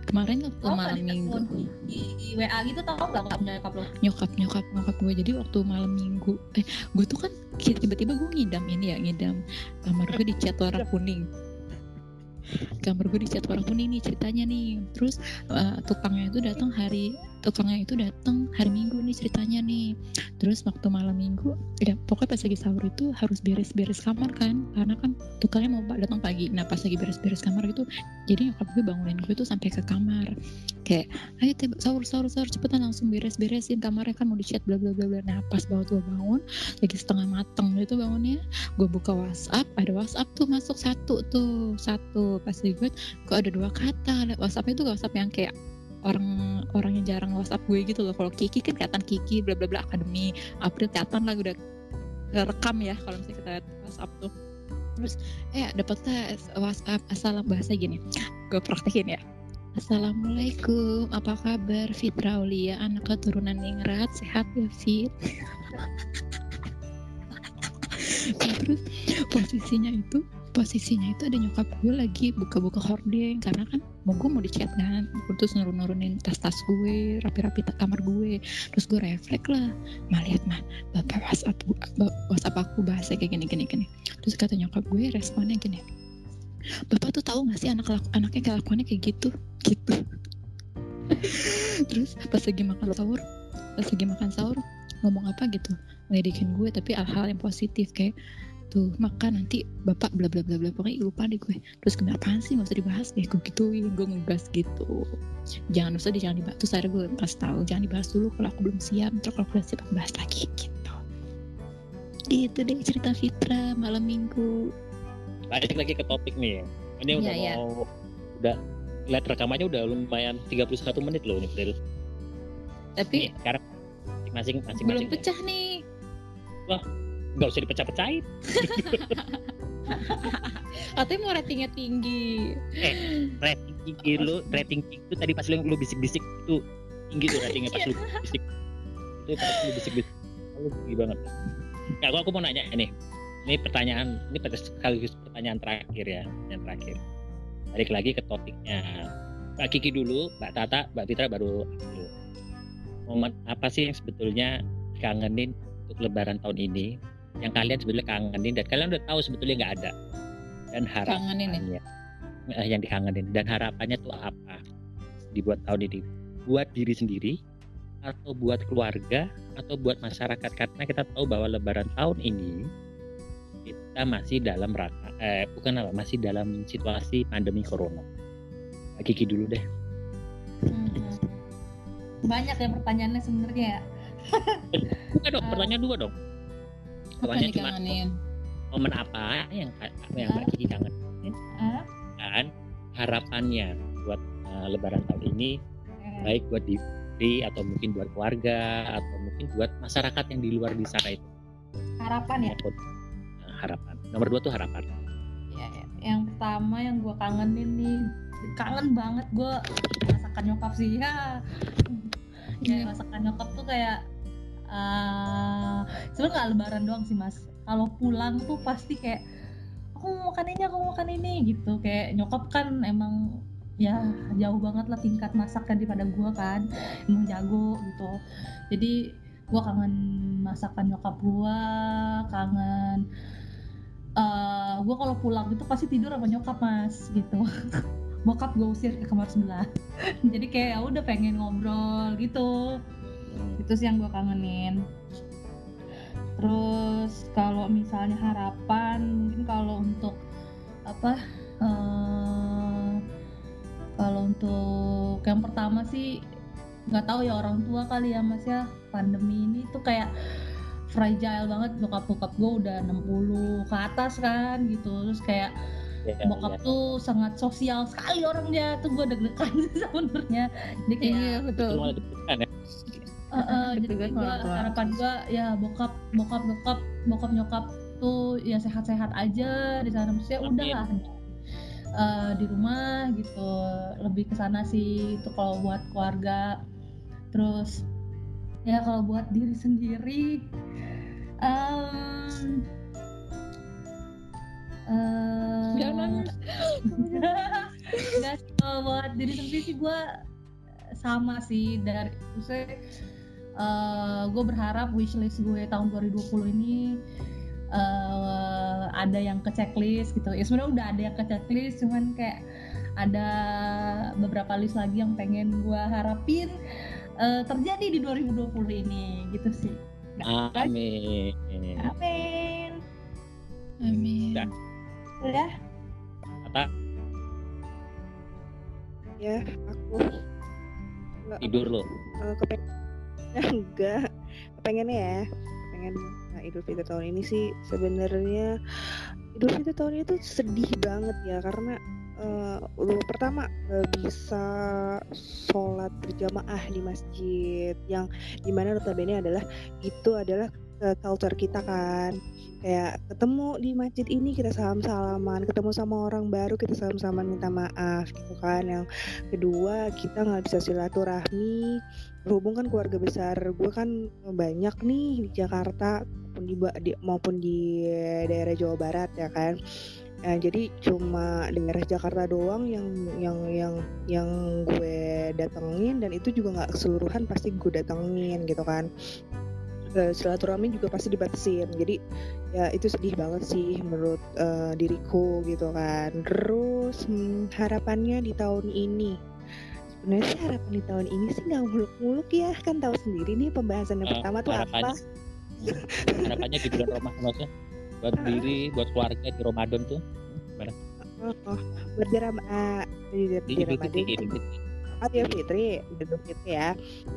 Kemarin waktu nggak malam minggu, di, di, di WA gitu tau nggak bokap nyokap lu? nyokap nyokap nyokap gue. Jadi waktu malam minggu eh gue tuh kan tiba-tiba gue ngidam ini ya ngidam. Kamar gue dicat warna kuning. Kamar gue dicat warna kuning nih ceritanya nih. Terus eh, tukangnya itu datang hari tukangnya itu datang hari minggu nih ceritanya nih. Terus waktu malam minggu ya pokoknya pas lagi sahur itu harus beres-beres kamar kan. Karena kan tukangnya mau datang pagi. Nah pas lagi beres-beres kamar gitu jadi nyokap gue bangunin gue tuh sampai ke kamar. Kayak ayo sahur sahur sahur cepetan langsung beres beresin kamarnya kan mau dicat bla bla bla bla. Nah pas banget gue bangun lagi setengah mateng gitu bangunnya gue buka WhatsApp ada WhatsApp tuh masuk satu tuh satu. Pas gue kok ada dua kata WhatsAppnya tuh WhatsApp yang kayak orang orang yang jarang WhatsApp gue gitu loh. Kalau Kiki kan kelihatan Kiki bla bla bla akademi April kelihatan lah udah rekam ya kalau misalnya kita lihat WhatsApp tuh. Terus eh dapat WhatsApp asal bahasa gini. Gue praktekin ya. Assalamualaikum, apa kabar? Fitra Aulia, anak keturunan Ningrat, sehat ya Fit? <laughs> Nah, terus posisinya itu posisinya itu ada nyokap gue lagi buka-buka hordeng. Karena kan mau gue mau dicat kan terus nurun-nurunin tas-tas gue rapi-rapi kamar gue. Terus gue refleks lah mah lihat mah bapak whatsapp gue- whatsapp aku bahasa kayak gini gini gini. Terus kata nyokap gue responnya gini bapak tuh tahu gak sih anak anaknya kelakuannya kayak gitu? <laughs> Gitu. Terus pas lagi makan sahur pas lagi makan sahur ngomong apa gitu ngedikin gue tapi hal-hal yang positif kayak tuh makan nanti bapak bla bla bla bla pokoknya lupa deh gue. Terus apaan sih? Nggak usah dibahas deh. Gue gituin gue ngegas gitu. Jangan usah deh jangan dibahas. Terus akhirnya gue pas tahu jangan dibahas dulu kalau aku belum siap terus kalau aku udah siap aku bahas lagi gitu. Gitu deh cerita Fitra malam minggu. Balik lagi ke topik nih. Ini udah iya. mau udah lihat rekamannya udah lumayan 31 menit loh nih Pril. tapi Nih, sekarang masing-masing masing-masing. belum pecah nih nggak usah dipecah-pecahin. <laughs> Katanya mau ratingnya tinggi. Rating tinggi lu rating tinggi itu tadi pas lu, lu bisik-bisik itu tinggi tuh ratingnya pas lu bisik itu pas lu bisik bisik lu tinggi banget. Nggak, aku, aku mau nanya ini ini pertanyaan ini sekaligus pertanyaan terakhir ya yang terakhir. Balik lagi ke topiknya. Mbak Kiki dulu Mbak Tata Mbak Fitra baru aku. momen apa sih yang sebetulnya kangenin untuk lebaran tahun ini yang kalian sebetulnya kangenin dan kalian udah tahu sebetulnya nggak ada. Dan ya? harapannya eh, yang dikangenin. Dan harapannya tuh apa? Dibuat tahun ini. Buat diri sendiri atau buat keluarga atau buat masyarakat? Karena kita tahu bahwa lebaran tahun ini kita masih dalam rangka eh bukan apa masih dalam situasi pandemi corona. Kiki dulu deh. Hmm. Banyak ya pertanyaannya sebenarnya ya. Bukan dong Eh, pertanyaan dua dong. Apa Pertanyaan yang cuma momen apa yang yang Mbak Kiki kangen Ah, dan harapannya buat eh, lebaran tahun ini eh, baik buat diri atau mungkin buat keluarga atau mungkin buat masyarakat yang di luar di sana itu. Harapan ya. harapan. Nomor dua tuh harapan. Ya, ya. Yang pertama yang gue kangenin nih, kangen banget gue masakan nyokap sih. <laughs> Ya. Ya masakan nyokap tuh kayak eh sebenarnya nggak lebaran doang sih mas. Kalau pulang tuh pasti kayak aku mau makan ini, aku mau makan ini gitu. Kayak nyokap kan emang ya jauh banget lah tingkat masaknya daripada gue kan, emang jago gitu. Jadi gue kangen masakan nyokap gue, kangen eh gue kalau pulang itu pasti tidur sama nyokap mas gitu <laughs> bokap gue usir ke kamar sebelah <laughs> jadi kayak ya udah pengen ngobrol gitu itu sih yang gue kangenin. Terus kalau misalnya harapan mungkin kalau untuk apa eh, kalau untuk yang pertama sih nggak tahu ya orang tua kali ya mas ya. Pandemi ini tuh kayak fragile banget. Bokap bokap gue udah 60 ke atas kan gitu. Terus kayak ya, bokap ya. tuh sangat sosial sekali orangnya. Tuh gue deg-degan sih <laughs> sebenarnya. Jadi kayak Iya betul. Semua eh, eh, jadi Deg-degan gua, harapan gue ya bokap bokap bokap bokap nyokap tuh ya sehat-sehat aja di sana maksudnya Amin. udah lah eh, di rumah gitu lebih ke sana sih itu kalau buat keluarga terus ya kalau buat diri sendiri em em, Jangan. <laughs> Kalau buat diri sendiri sih gue sama sih dari maksudnya gue berharap wishlist gue tahun 2020 ini eh, ada yang ke checklist gitu ya sebenarnya udah ada yang ke checklist cuman kayak ada beberapa list lagi yang pengen gue harapin eh, terjadi di 2020 ini gitu sih Amin. amin Amin. Udah. udah Tata ya aku nggak tidur lo. eh, kepengen <laughs> enggak. Kepengennya ya pengen nah, Idul Fitri tahun ini sih sebenarnya Idul Fitri tahun ini tuh sedih banget ya karena lu pertama nggak bisa sholat berjamaah di masjid yang di mana notabene adalah itu adalah eh, culture kita kan kayak ketemu di masjid ini kita salam salaman ketemu sama orang baru kita salam salaman minta maaf gitu kan. Yang kedua kita nggak bisa silaturahmi. Berhubung kan keluarga besar gue kan banyak nih di Jakarta maupun di, di- maupun di daerah Jawa Barat ya kan. Nah, jadi cuma daerah Jakarta doang yang yang yang yang gue datengin dan itu juga nggak keseluruhan pasti gue datengin gitu kan Eh, silaturahmi juga pasti dibatasin. Jadi ya itu sedih banget sih menurut eh, diriku gitu kan. Terus hmm, harapannya di tahun ini. Sebenarnya sih harapan di tahun ini sih nggak muluk-muluk ya. Kan tahu sendiri nih pembahasan yang Eh, pertama tuh apa. harapannya harapannya di bulan Ramadan maksudnya buat diri buat keluarga di Ramadan tuh. Oh, oh, buat di Ram- ah, di, di, di di Idul Ramadan. Fitri. Idul Fitri. Oh Idul Fitri, Idul Fitri ya,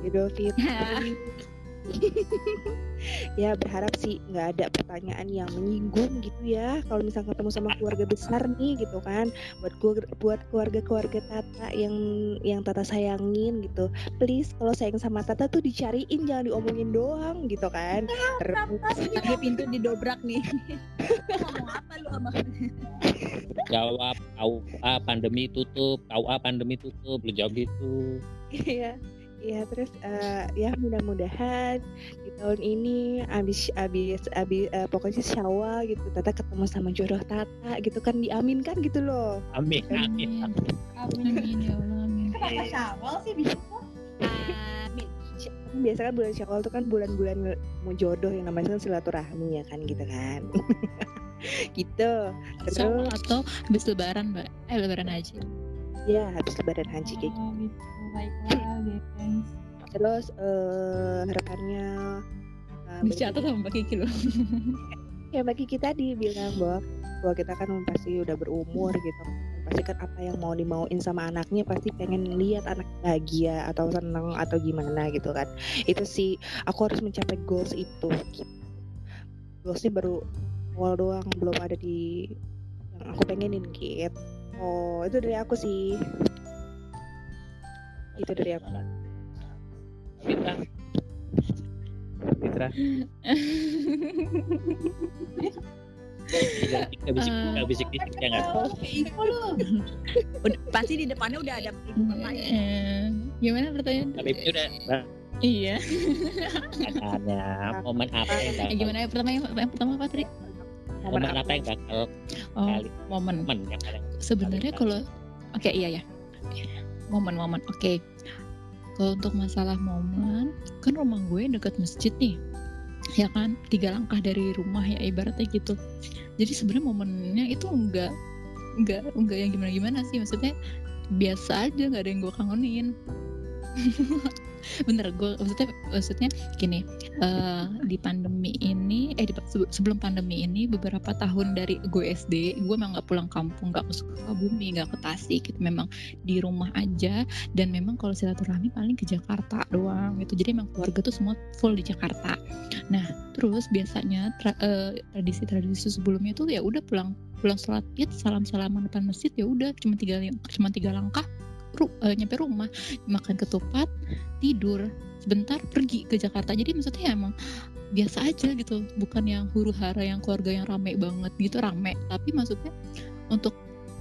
Idul Fitri. <laughs> <laughs> ya berharap sih nggak ada pertanyaan yang menyinggung gitu ya. Kalau misalnya ketemu sama keluarga besar nih gitu kan, buat keluarga buat keluarga-keluarga Tata yang yang Tata sayangin gitu. Please kalau sayang sama Tata tuh dicariin jangan diomongin doang gitu kan. Terus Tapi <laughs> pintu didobrak nih. Ngomong apa lu sama jawab KUA pandemi tutup KUA pandemi tutup lu jawab gitu Iya. Ya terus eh, ya mudah-mudahan di tahun ini abis abis abis eh, pokoknya syawal gitu Tata ketemu sama jodoh Tata gitu kan diaminkan gitu loh Amin. Amin. Amin. Amin ya Allah. Amin. Kenapa syawal sih bisa? Amin. Biasa kan bulan Syawal itu kan bulan-bulan mau jodoh yang namanya kan silaturahmi ya kan gitu kan. <laughs> gitu. Syawal Terus atau habis lebaran mbak eh lebaran aja ya habis lebaran haji kayak gitu. Baiklah, guys. Terus eh harapannya dicatat sama mbak Kiki loh? Ya bagi kita tadi bilang bahwa bahwa kita kan pasti udah berumur gitu. Pasti kan apa yang mau dimauin sama anaknya pasti pengen lihat anak bahagia atau seneng atau gimana gitu kan. Itu sih aku harus mencapai goals itu. Goalsnya baru awal doang belum ada di yang aku pengenin gitu oh itu dari aku sih itu dari aku Fitra. Fitra. Kita bisik, Eh. kita bisik bisik ya. Udah- pasti di depannya udah ada pertanyaan. Eh, gimana pertanyaan Tapi itu udah iya pertanyaannya momen apa yang Eh, bakal gimana ya pertama yang, yang pertama apa tadi momen apa yang bakal oh kali momen momen yang paling sebenarnya kalau oke iya ya momen-momen. Oke. Kalau untuk masalah momen kan rumah gue deket masjid nih. Ya kan? Tiga langkah dari rumah ya ibaratnya gitu. Jadi sebenarnya momennya itu enggak enggak enggak yang gimana gimana sih. Maksudnya biasa aja nggak ada yang gue kangenin <laughs> bener gue maksudnya maksudnya gini eh, di pandemi ini eh di, sebelum pandemi ini beberapa tahun dari gue SD gue memang nggak pulang kampung nggak ke Sukabumi nggak ke Tasik gitu. Memang di rumah aja dan memang kalau silaturahmi paling ke Jakarta doang gitu. Jadi memang keluarga tuh semua full di Jakarta. Nah terus biasanya tra- eh, tradisi-tradisi sebelumnya tuh ya udah pulang pulang sholat id salam salaman depan masjid ya udah cuma tiga cuma tiga langkah ru- eh, nyampe rumah makan ketupat tidur sebentar pergi ke Jakarta. Jadi maksudnya ya emang biasa aja gitu bukan yang huru hara yang keluarga yang rame banget gitu rame. Tapi maksudnya untuk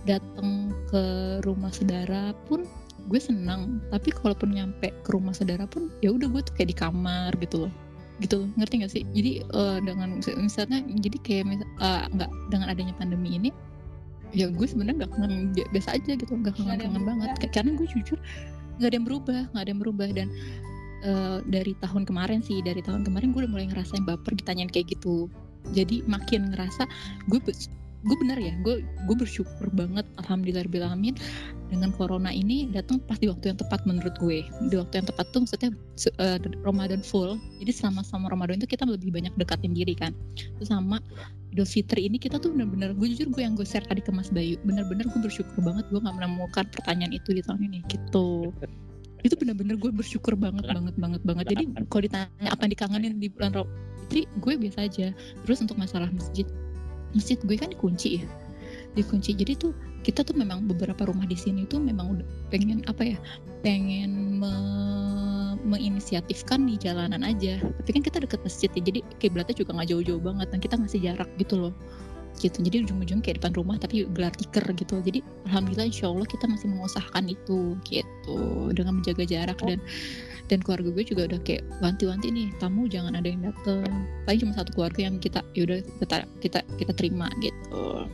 datang ke rumah saudara pun gue senang. Tapi kalaupun nyampe ke rumah saudara pun ya udah gue tuh kayak di kamar gitu loh. Gitu ngerti gak sih? Jadi eh, dengan misalnya jadi kayak eh, nggak dengan adanya pandemi ini ya gue sebenarnya nggak kangen bi- biasa aja gitu nggak kangen kangen banget. berubah. karena gue jujur nggak ada yang berubah nggak ada yang berubah. Dan eh, dari tahun kemarin sih dari tahun kemarin gue udah mulai ngerasain baper ditanyain kayak gitu. Jadi makin ngerasa gue gue bener ya gue gue bersyukur banget alhamdulillahirobbilalamin dengan corona ini datang pas di waktu yang tepat menurut gue. Di waktu yang tepat tuh maksudnya eh, Ramadan full. Jadi selama selama Ramadan itu kita lebih banyak dekatin diri kan. Terus sama Idul Fitri ini kita tuh bener-bener gue jujur gue yang gue share tadi ke Mas Bayu bener-bener gue bersyukur banget gue nggak menemukan pertanyaan itu di tahun ini gitu. Itu bener-bener gue bersyukur banget banget banget banget. Jadi kalau ditanya apa yang dikangenin di bulan Fitri gue biasa aja. Terus untuk masalah masjid masjid gue kan dikunci ya. Dikunci. Jadi tuh kita tuh memang beberapa rumah di sini tuh memang udah pengen apa ya pengen me- menginisiatifkan di jalanan aja. Tapi kan kita deket masjid ya jadi kiblatnya juga nggak jauh-jauh banget dan kita ngasih jarak gitu loh. Gitu jadi ujung-ujung kayak depan rumah tapi gelar tikar gitu. Jadi alhamdulillah insya Allah kita masih mengusahakan itu gitu. Dengan menjaga jarak dan dan keluarga gue juga udah kayak wanti-wanti nih tamu jangan ada yang dateng. Paling cuma satu keluarga yang kita yaudah kita kita kita terima gitu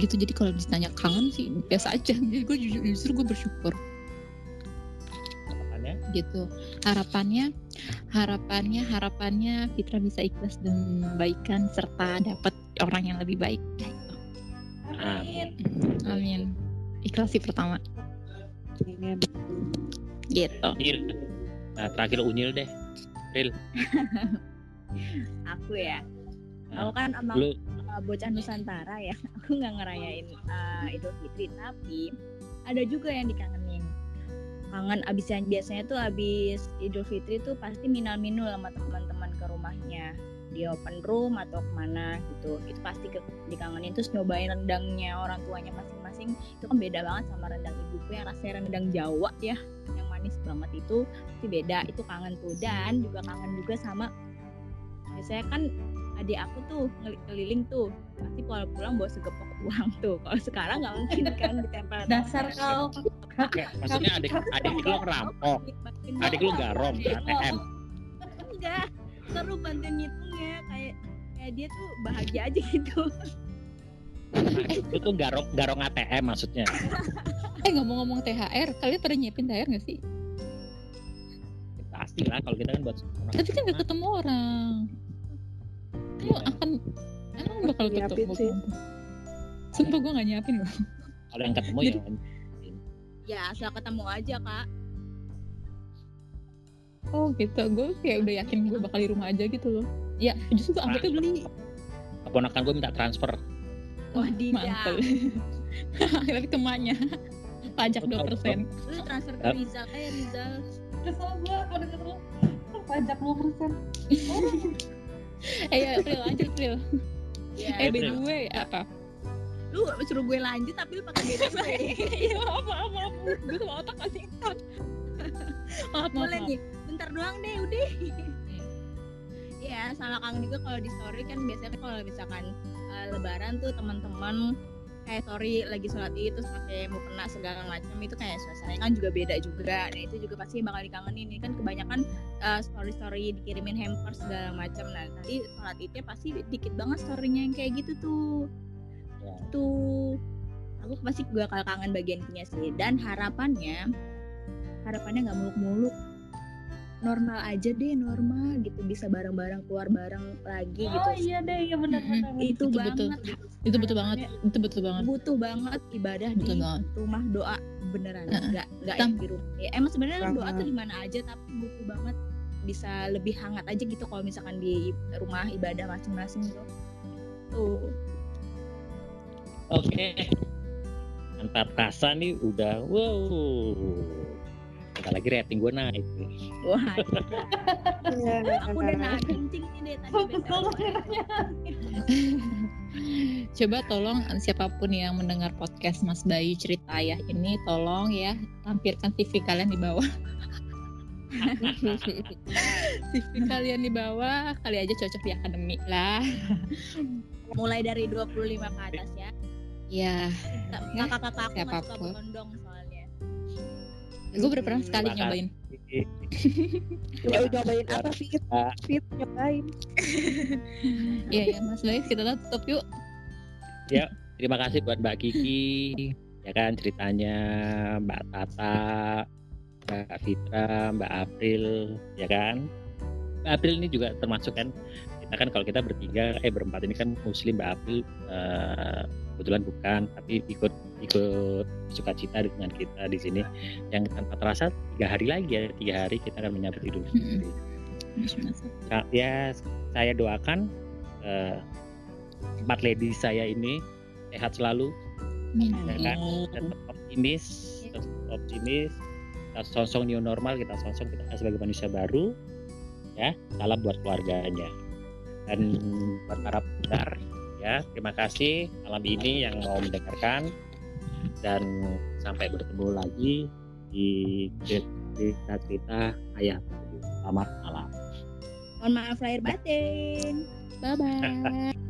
gitu. Jadi kalau ditanya kangen sih biasa aja. Jadi gue jujur justru gue bersyukur. Harapannya? Gitu. Harapannya harapannya harapannya Fitra bisa ikhlas dan membaikan serta dapat orang yang lebih baik. Gitu. Amin. amin. Ikhlas sih pertama. Ini gitu. Unyil. Nah, terakhir unyil deh. <laughs> Aku ya. Nah, Aku kan emang Lu uh, bocah Nusantara ya. <laughs> Aku nggak ngerayain uh, Idul Fitri, tapi ada juga yang dikangenin. Kangen abis yang biasanya tuh abis Idul Fitri tuh pasti minal-minul sama teman-teman ke rumahnya. Di open room atau ke mana gitu. Itu pasti ke, dikangenin. Terus nyobain rendangnya orang tuanya masing-masing. Itu kan beda banget sama rendang ibuku yang rasanya rendang Jawa ya yang manis banget itu pasti beda. Itu kangen tuh. Dan juga kangen juga sama biasanya kan adik aku tuh keliling tuh. Pasti kalau pulang bawa segepok uang tuh. Kalau sekarang nggak mungkin kan ditempel Dasar kau. Maksudnya adik adik lu ngerampok. adik lu garong ATM enggak seru bantuin ngitungnya kayak kayak dia tuh bahagia aja gitu. Itu tuh garong garong ATM maksudnya. Eh ngomong-ngomong THR, kalian pada nyiapin THR gak sih? pasti lah kalau kita kan buat orang. Tapi kan gak ketemu orang. Iya. akan emang bakal Nyiapin ketemu. sih. Sumpah gue gak nyiapin loh. kalau yang ketemu Jadi- ya ya asal ketemu aja kak Oh gitu, gue kayak udah yakin gue bakal di rumah aja gitu loh. Ya justru gue akhirnya beli. keponakan gue minta transfer wah Mantel. <laughs> Tapi ke emaknya. Pajak 2%. lu transfer ke Rizal kayak Rizal Kesel gue kalau denger lu. Pajak 2%. Eh <laughs> <laughs> ya, April lanjut, April. ya Eh, by the way, apa? lu suruh gue lanjut tapi lu pakai BTW <laughs> Iya, maaf, maaf, maaf. Gue sama otak masih ikut. <laughs> Maaf, maaf, boleh maaf. nih bentar doang deh udah Iya, sama Kang juga kalau di story kan biasanya kalau misalkan uh, lebaran tuh teman-teman kayak story lagi sholat id terus pakai mau kena segala macam itu kayak suasananya kan juga beda juga. Nah itu juga pasti bakal dikangenin. Ini kan kebanyakan uh, story-story dikirimin hamper segala macam. Nah nanti sholat idnya pasti dikit banget storynya yang kayak gitu tuh. Ya. tuh aku pasti gue bakal kangen bagian itunya sih. Dan harapannya harapannya nggak muluk-muluk normal aja deh normal gitu bisa bareng-bareng keluar bareng lagi gitu Oh iya deh, iya benar-benar. itu, Itu banget betul. Itu betul banget. Itu betul banget. butuh banget ibadah Betul di banget. rumah doa beneran Heeh. nggak nggak yang di rumah ya, emang sebenarnya doa tuh di mana aja tapi butuh banget bisa lebih hangat aja gitu kalau misalkan di rumah ibadah masing-masing tuh tuh oke tanpa terasa nih udah wow Bentar lagi rating gue naik wah Iya, aku udah nahan kencing nih deh tadi. <laughs> Coba tolong siapa pun yang mendengar podcast Mas Bayu cerita ayah ini tolong ya lampirkan CV kalian di bawah. <laughs> CV kalian di bawah kali aja cocok di akademi lah. mulai dari 25 ke atas ya Ya, Ya, kakak-kakak aku suka siapa pun. berondong soalnya gue udah pernah sekali Terima nyobain. <laughs> Ya udah nyobain apa fit? Ah. Fit nyobain. <laughs> Iya ya Mas Bayu kita tutup yuk. Terima kasih buat Mbak Kiki, ya kan ceritanya Mbak Tata, Mbak Fitra, Mbak April, ya kan. Mbak April ini juga termasuk kan kita kan kalau kita bertiga eh berempat ini kan Muslim Mbak April eh, kebetulan bukan tapi ikut ikut sukacita dengan kita di sini. Yang tanpa terasa tiga hari lagi ya tiga hari kita akan menyambut Idul Fitri. Ya saya doakan eh, empat lady saya ini sehat selalu. Ya kan tetap optimis tetap optimis. Kita sosong new normal kita sosong kita sebagai manusia baru ya. Salam buat keluarganya. Dan buat para pendengar ya terima kasih malam ini yang mau mendengarkan. Dan sampai bertemu lagi di cerita cerita ayah selamat malam. Mohon maaf lahir batin. Bye bye.